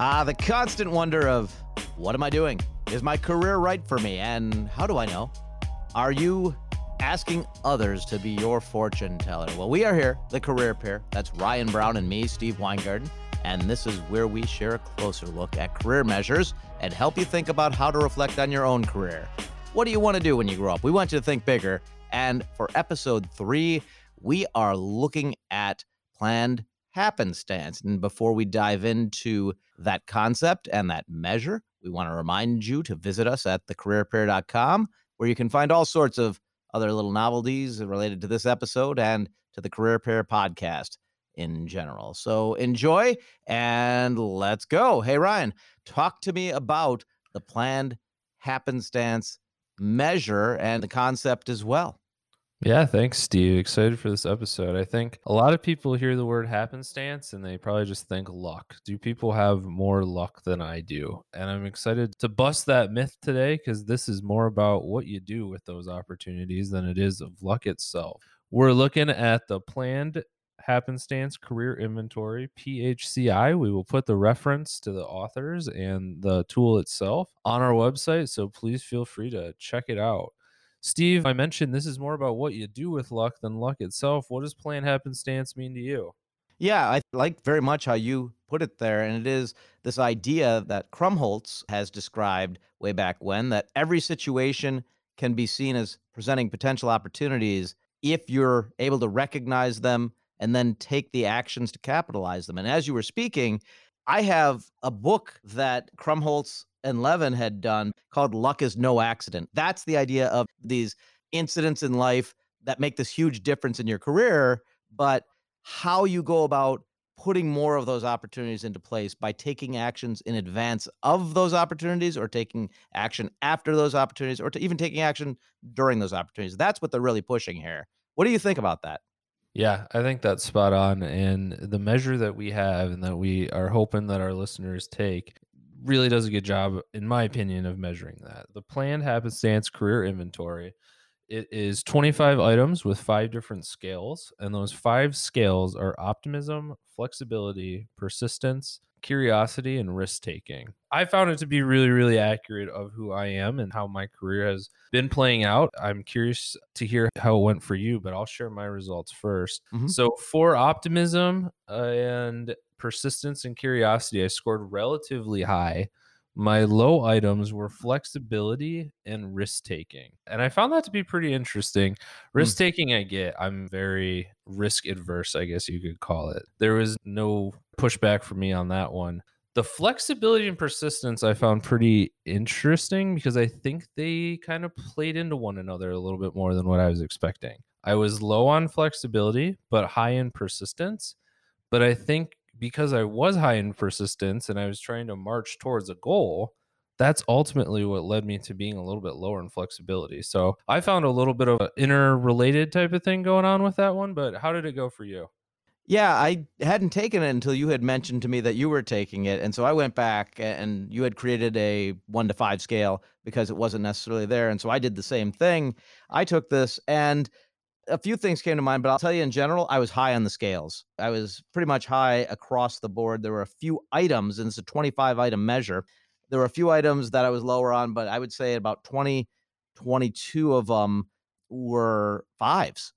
Ah, the constant wonder of what am I doing? Is my career right for me? And how do I know? Are you asking others to be your fortune teller? Well, we are here, the Career Pair. That's Ryan Brown and me, Steve Weingarden. And this is where we share a closer look at career measures and help you think about how to reflect on your own career. What do you want to do when you grow up? We want you to think bigger. And for episode three, we are looking at planned happenstance. And before we dive into that concept and that measure, we want to remind you to visit us at thecareerpair.com, where you can find all sorts of other little novelties related to this episode and to the Career Pair podcast in general. So enjoy and let's go. Hey, Ryan, talk to me about the planned happenstance measure and the concept as well. Yeah, thanks, Steve. Excited for this episode. I think a lot of people hear the word happenstance and they probably just think luck. Do people have more luck than I do? And I'm excited to bust that myth today because this is more about what you do with those opportunities than it is of luck itself. We're looking at the planned happenstance career inventory phci we will put the reference to the authors and the tool itself on our website so please feel free to check it out Steve, I mentioned this is more about what you do with luck than luck itself. What does planned happenstance mean to you? Yeah, I like very much how you put it there. And it is this idea that Krumboltz has described way back when that every situation can be seen as presenting potential opportunities if you're able to recognize them and then take the actions to capitalize them. And as you were speaking, I have a book that Krumboltz and Levin had done called Luck is No Accident. That's the idea of these incidents in life that make this huge difference in your career, but how you go about putting more of those opportunities into place by taking actions in advance of those opportunities or taking action after those opportunities or even taking action during those opportunities. That's what they're really pushing here. What do you think about that? Yeah, I think that's spot on. And the measure that we have and that we are hoping that our listeners take really does a good job, in my opinion, of measuring that. The planned happenstance career inventory. It is 25 items with five different scales, and those five scales are optimism, flexibility, persistence, curiosity, and risk taking. I found it to be really, really accurate of who I am and how my career has been playing out. I'm curious to hear how it went for you, but I'll share my results 1st mm-hmm. So, for optimism and persistence and curiosity, I scored relatively high. My low items were flexibility and risk taking. And I found that to be pretty interesting. Risk hmm. taking, I get. I'm very risk adverse, I guess you could call it. There was no pushback for me on that one. The flexibility and persistence I found pretty interesting because I think they kind of played into one another a little bit more than what I was expecting. I was low on flexibility, but high in persistence. But I think because I was high in persistence and I was trying to march towards a goal, that's ultimately what led me to being a little bit lower in flexibility. So I found a little bit of an interrelated type of thing going on with that one. But how did it go for you? Yeah, I hadn't taken it until you had mentioned to me that you were taking it. And so I went back and you had created a one to five scale because it wasn't necessarily there. And so I did the same thing. I took this and a few things came to mind, but I'll tell you in general, I was high on the scales. I was pretty much high across the board. There were a few items, and it's a 25 item measure. There were a few items that I was lower on, but I would say about 20, 22 of them were fives.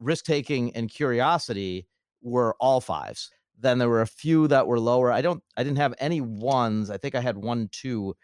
Risk taking and curiosity were all fives. Then there were a few that were lower. I don't, I didn't have any ones. I think I had one, two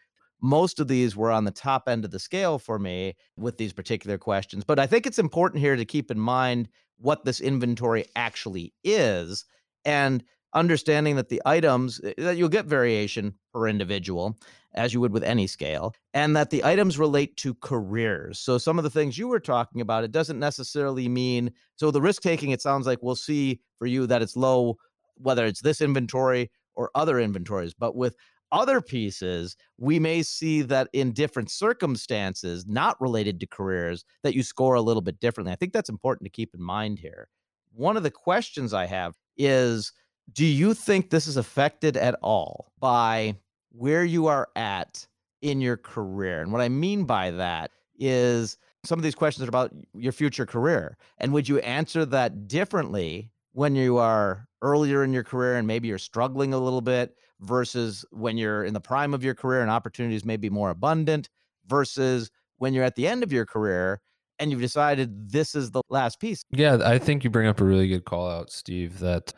most of these were on the top end of the scale for me with these particular questions. But I think it's important here to keep in mind what this inventory actually is and understanding that the items eh, that you'll get variation per individual as you would with any scale and that the items relate to careers so some of the things you were talking about it doesn't necessarily mean so the risk taking it sounds like we'll see for you that it's low whether it's this inventory or other inventories but with other pieces, we may see that in different circumstances, not related to careers, that you score a little bit differently. I think that's important to keep in mind here. One of the questions I have is Do you think this is affected at all by where you are at in your career? And what I mean by that is some of these questions are about your future career. And would you answer that differently when you are earlier in your career and maybe you're struggling a little bit versus when you're in the prime of your career and opportunities may be more abundant versus when you're at the end of your career and you've decided this is the last piece. Yeah, I think you bring up a really good call out, Steve, that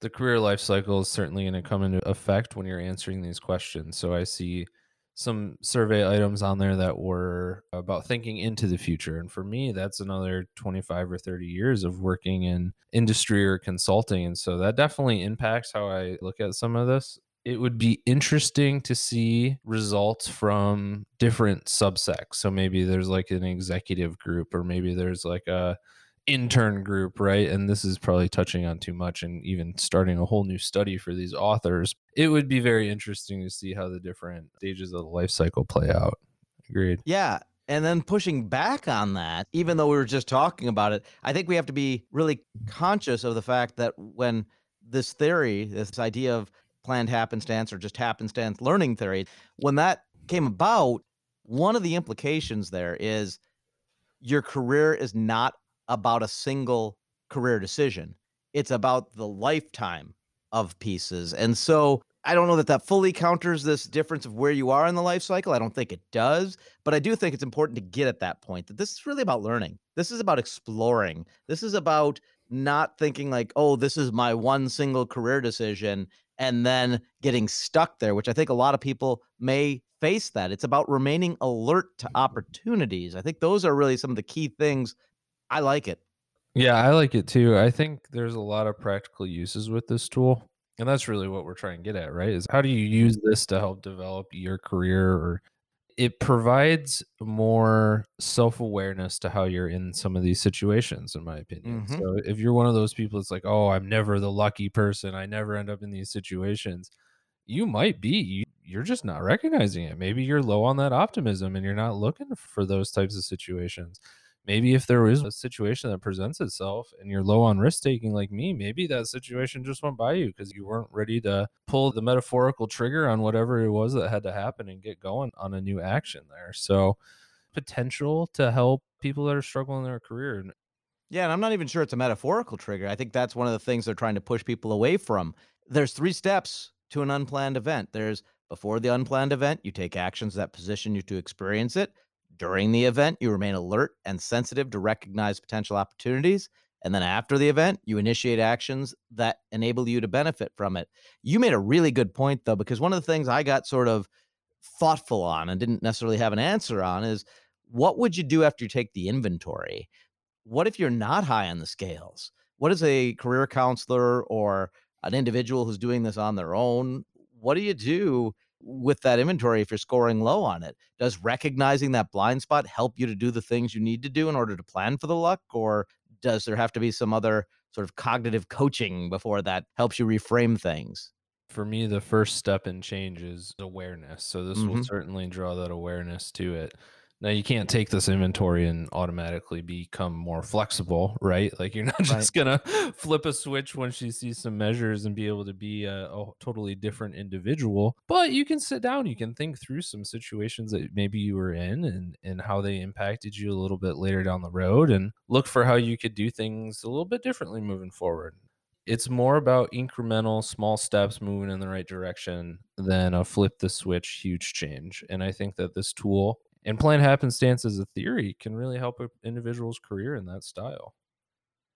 the career life cycle is certainly going to come into effect when you're answering these questions. So I see some survey items on there that were about thinking into the future. And for me, that's another 25 or 30 years of working in industry or consulting. And so that definitely impacts how I look at some of this. It would be interesting to see results from different subsects. So maybe there's like an executive group, or maybe there's like a intern group, right? And this is probably touching on too much and even starting a whole new study for these authors. It would be very interesting to see how the different stages of the life cycle play out. Agreed. Yeah. And then pushing back on that, even though we were just talking about it, I think we have to be really conscious of the fact that when this theory, this idea of planned happenstance or just happenstance learning theory, when that came about, one of the implications there is your career is not about a single career decision. It's about the lifetime of pieces. And so I don't know that that fully counters this difference of where you are in the life cycle. I don't think it does, but I do think it's important to get at that point that this is really about learning. This is about exploring. This is about not thinking like, oh, this is my one single career decision and then getting stuck there, which I think a lot of people may face that. It's about remaining alert to opportunities. I think those are really some of the key things I like it. Yeah, I like it too. I think there's a lot of practical uses with this tool. And that's really what we're trying to get at, right? Is how do you use this to help develop your career or it provides more self-awareness to how you're in some of these situations in my opinion. Mhm. So if you're one of those people it's like, "Oh, I'm never the lucky person. I never end up in these situations." You might be. You, you're just not recognizing it. Maybe you're low on that optimism and you're not looking for those types of situations maybe if there is a situation that presents itself and you're low on risk taking like me, maybe that situation just went by you because you weren't ready to pull the metaphorical trigger on whatever it was that had to happen and get going on a new action there. So, potential to help people that are struggling in their career. Yeah, and I'm not even sure it's a metaphorical trigger. I think that's one of the things they're trying to push people away from. There's three steps to an unplanned event. There's before the unplanned event, you take actions that position you to experience it. During the event, you remain alert and sensitive to recognize potential opportunities. And then after the event, you initiate actions that enable you to benefit from it. You made a really good point, though, because one of the things I got sort of thoughtful on and didn't necessarily have an answer on is what would you do after you take the inventory? What if you're not high on the scales? What is a career counselor or an individual who's doing this on their own? What do you do with that inventory if you're scoring low on it? Does recognizing that blind spot help you to do the things you need to do in order to plan for the luck? Or does there have to be some other sort of cognitive coaching before that helps you reframe things? For me, the first step in change is awareness. So this will hmm certainly draw that awareness to it. Now you can't take this inventory and automatically become more flexible, right? Like you're not Right. just gonna flip a switch when she sees some measures and be able to be a, a totally different individual. But you can sit down, you can think through some situations that maybe you were in and and how they impacted you a little bit later down the road, and look for how you could do things a little bit differently moving forward. It's more about incremental small steps moving in the right direction than a flip the switch huge change. And I think that this tool and planned happenstance as a theory can really help an individual's career in that style.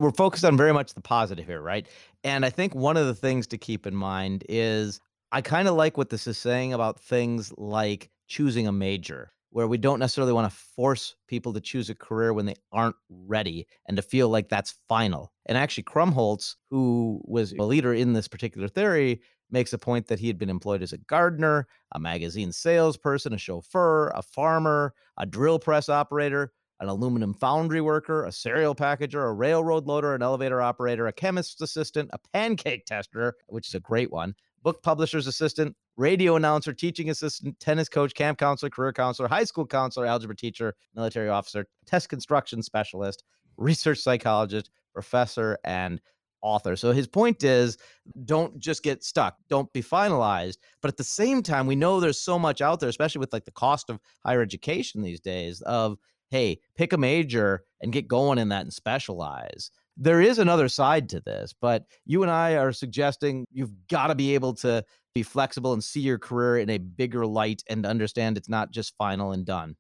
We're focused on very much the positive here, right? And I think one of the things to keep in mind is I kind of like what this is saying about things like choosing a major, where we don't necessarily want to force people to choose a career when they aren't ready and to feel like that's final. And actually, Krumboltz, who was a leader in this particular theory, makes a point that he had been employed as a gardener, a magazine salesperson, a chauffeur, a farmer, a drill press operator, an aluminum foundry worker, a cereal packager, a railroad loader, an elevator operator, a chemist's assistant, a pancake tester, which is a great one, book publisher's assistant, radio announcer, teaching assistant, tennis coach, camp counselor, career counselor, high school counselor, algebra teacher, military officer, test construction specialist, research psychologist, professor, and author. So his point is don't just get stuck, don't be finalized. But at the same time, we know there's so much out there, especially with like the cost of higher education these days, of hey, pick a major and get going in that and specialize. There is another side to this, but you and I are suggesting you've got to be able to be flexible and see your career in a bigger light and understand it's not just final and done.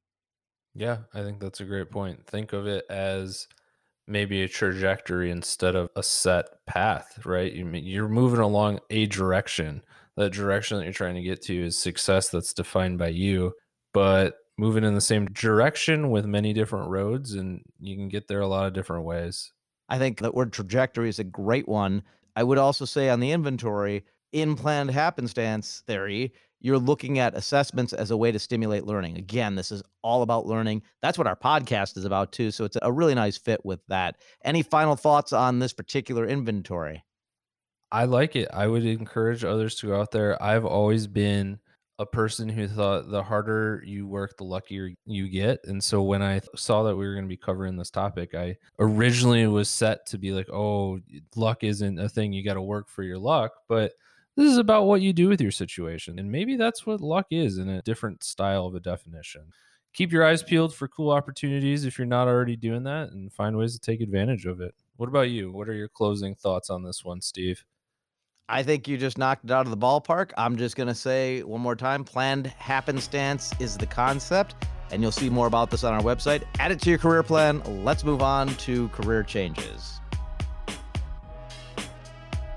Yeah, I think that's a great point. Think of it as maybe a trajectory instead of a set path, right? You mean you're moving along a direction. That direction that you're trying to get to is success that's defined by you, but moving in the same direction with many different roads and you can get there a lot of different ways. I think that word trajectory is a great one. I would also say on the inventory, in planned happenstance theory, you're looking at assessments as a way to stimulate learning. Again, this is all about learning. That's what our podcast is about too. So it's a really nice fit with that. Any final thoughts on this particular inventory? I like it. I would encourage others to go out there. I've always been a person who thought the harder you work, the luckier you get. And so when I saw that we were going to be covering this topic, I originally was set to be like, oh, luck isn't a thing. You got to work for your luck. But this is about what you do with your situation. And maybe that's what luck is in a different style of a definition. Keep your eyes peeled for cool opportunities if you're not already doing that and find ways to take advantage of it. What about you? What are your closing thoughts on this one, Steve? I think you just knocked it out of the ballpark. I'm just going to say one more time planned happenstance is the concept, and you'll see more about this on our website. Add it to your career plan. Let's move on to career changes.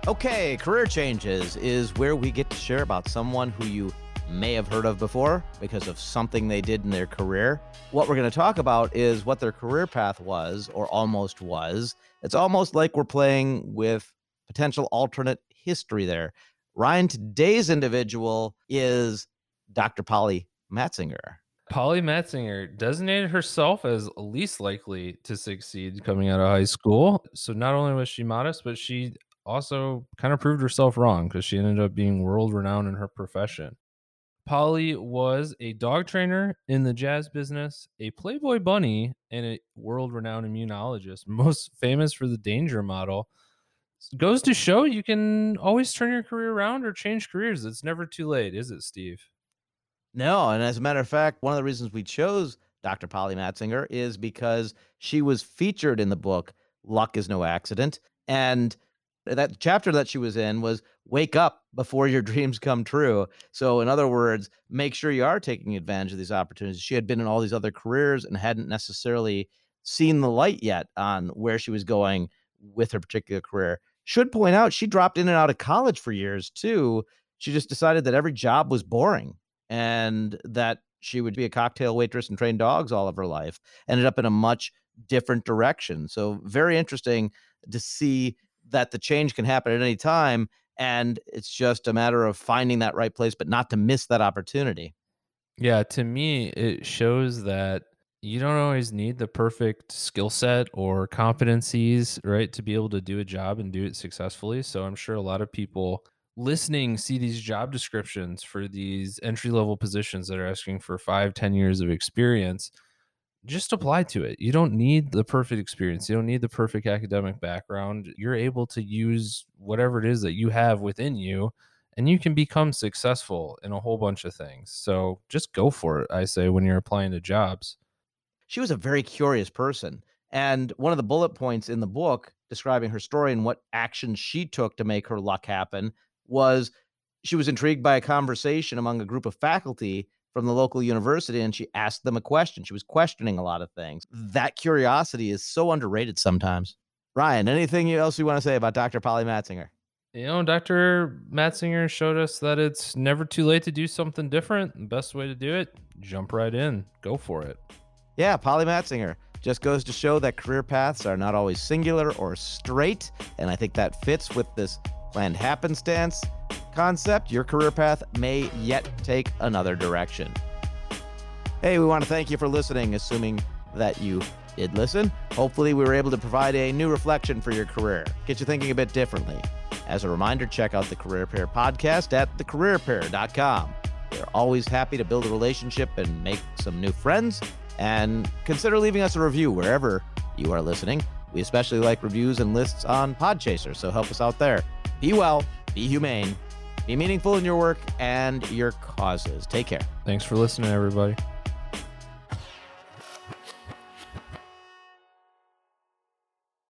Okay, career changes is where we get to share about someone who you may have heard of before because of something they did in their career. What we're going to talk about is what their career path was or almost was. It's almost like we're playing with potential alternate history there. Ryan, today's individual is Dr. Polly Matzinger. Polly Matzinger designated herself as least likely to succeed coming out of high school. So not only was she modest, but she also kind of proved herself wrong because she ended up being world renowned in her profession. Polly was a dog trainer in the jazz business, a Playboy bunny, and a world renowned immunologist, most famous for the danger model goes to show you can always turn your career around or change careers. It's never too late, is it, Steve? No, and as a matter of fact, one of the reasons we chose Dr. Polly Matzinger is because she was featured in the book Luck is No Accident. And that chapter that she was in was wake up before your dreams come true. So, in other words, make sure you are taking advantage of these opportunities. She had been in all these other careers and hadn't necessarily seen the light yet on where she was going with her particular career. Should point out she dropped in and out of college for years too. She just decided that every job was boring and that she would be a cocktail waitress and train dogs all of her life. Ended up in a much different direction. So very interesting to see that the change can happen at any time and it's just a matter of finding that right place but not to miss that opportunity. Yeah, to me it shows that you don't always need the perfect skill set or competencies, right, to be able to do a job and do it successfully. So I'm sure a lot of people listening see these job descriptions for these entry level positions that are asking for five, ten years of experience. Just apply to it. You don't need the perfect experience. You don't need the perfect academic background. You're able to use whatever it is that you have within you and you can become successful in a whole bunch of things. So just go for it, I say, when you're applying to jobs she was a very curious person. And one of the bullet points in the book describing her story and what actions she took to make her luck happen was she was intrigued by a conversation among a group of faculty from the local university and she asked them a question. She was questioning a lot of things. That curiosity is so underrated sometimes. Ryan, anything else you want to say about Dr. Polly Matzinger? You know, Dr. Matzinger showed us that it's never too late to do something different. The best way to do it, jump right in, go for it. Yeah, Polly Matzinger just goes to show that career paths are not always singular or straight. And I think that fits with this planned happenstance concept. Your career path may yet take another direction. Hey, we want to thank you for listening, assuming that you did listen. Hopefully, we were able to provide a new reflection for your career, get you thinking a bit differently. As a reminder, check out the Career Pair podcast at thecareerpair.com. We're always happy to build a relationship and make some new friends and consider leaving us a review wherever you are listening. We especially like reviews and lists on Podchaser, so help us out there. Be well, be humane, be meaningful in your work and your causes. Take care. Thanks for listening, everybody.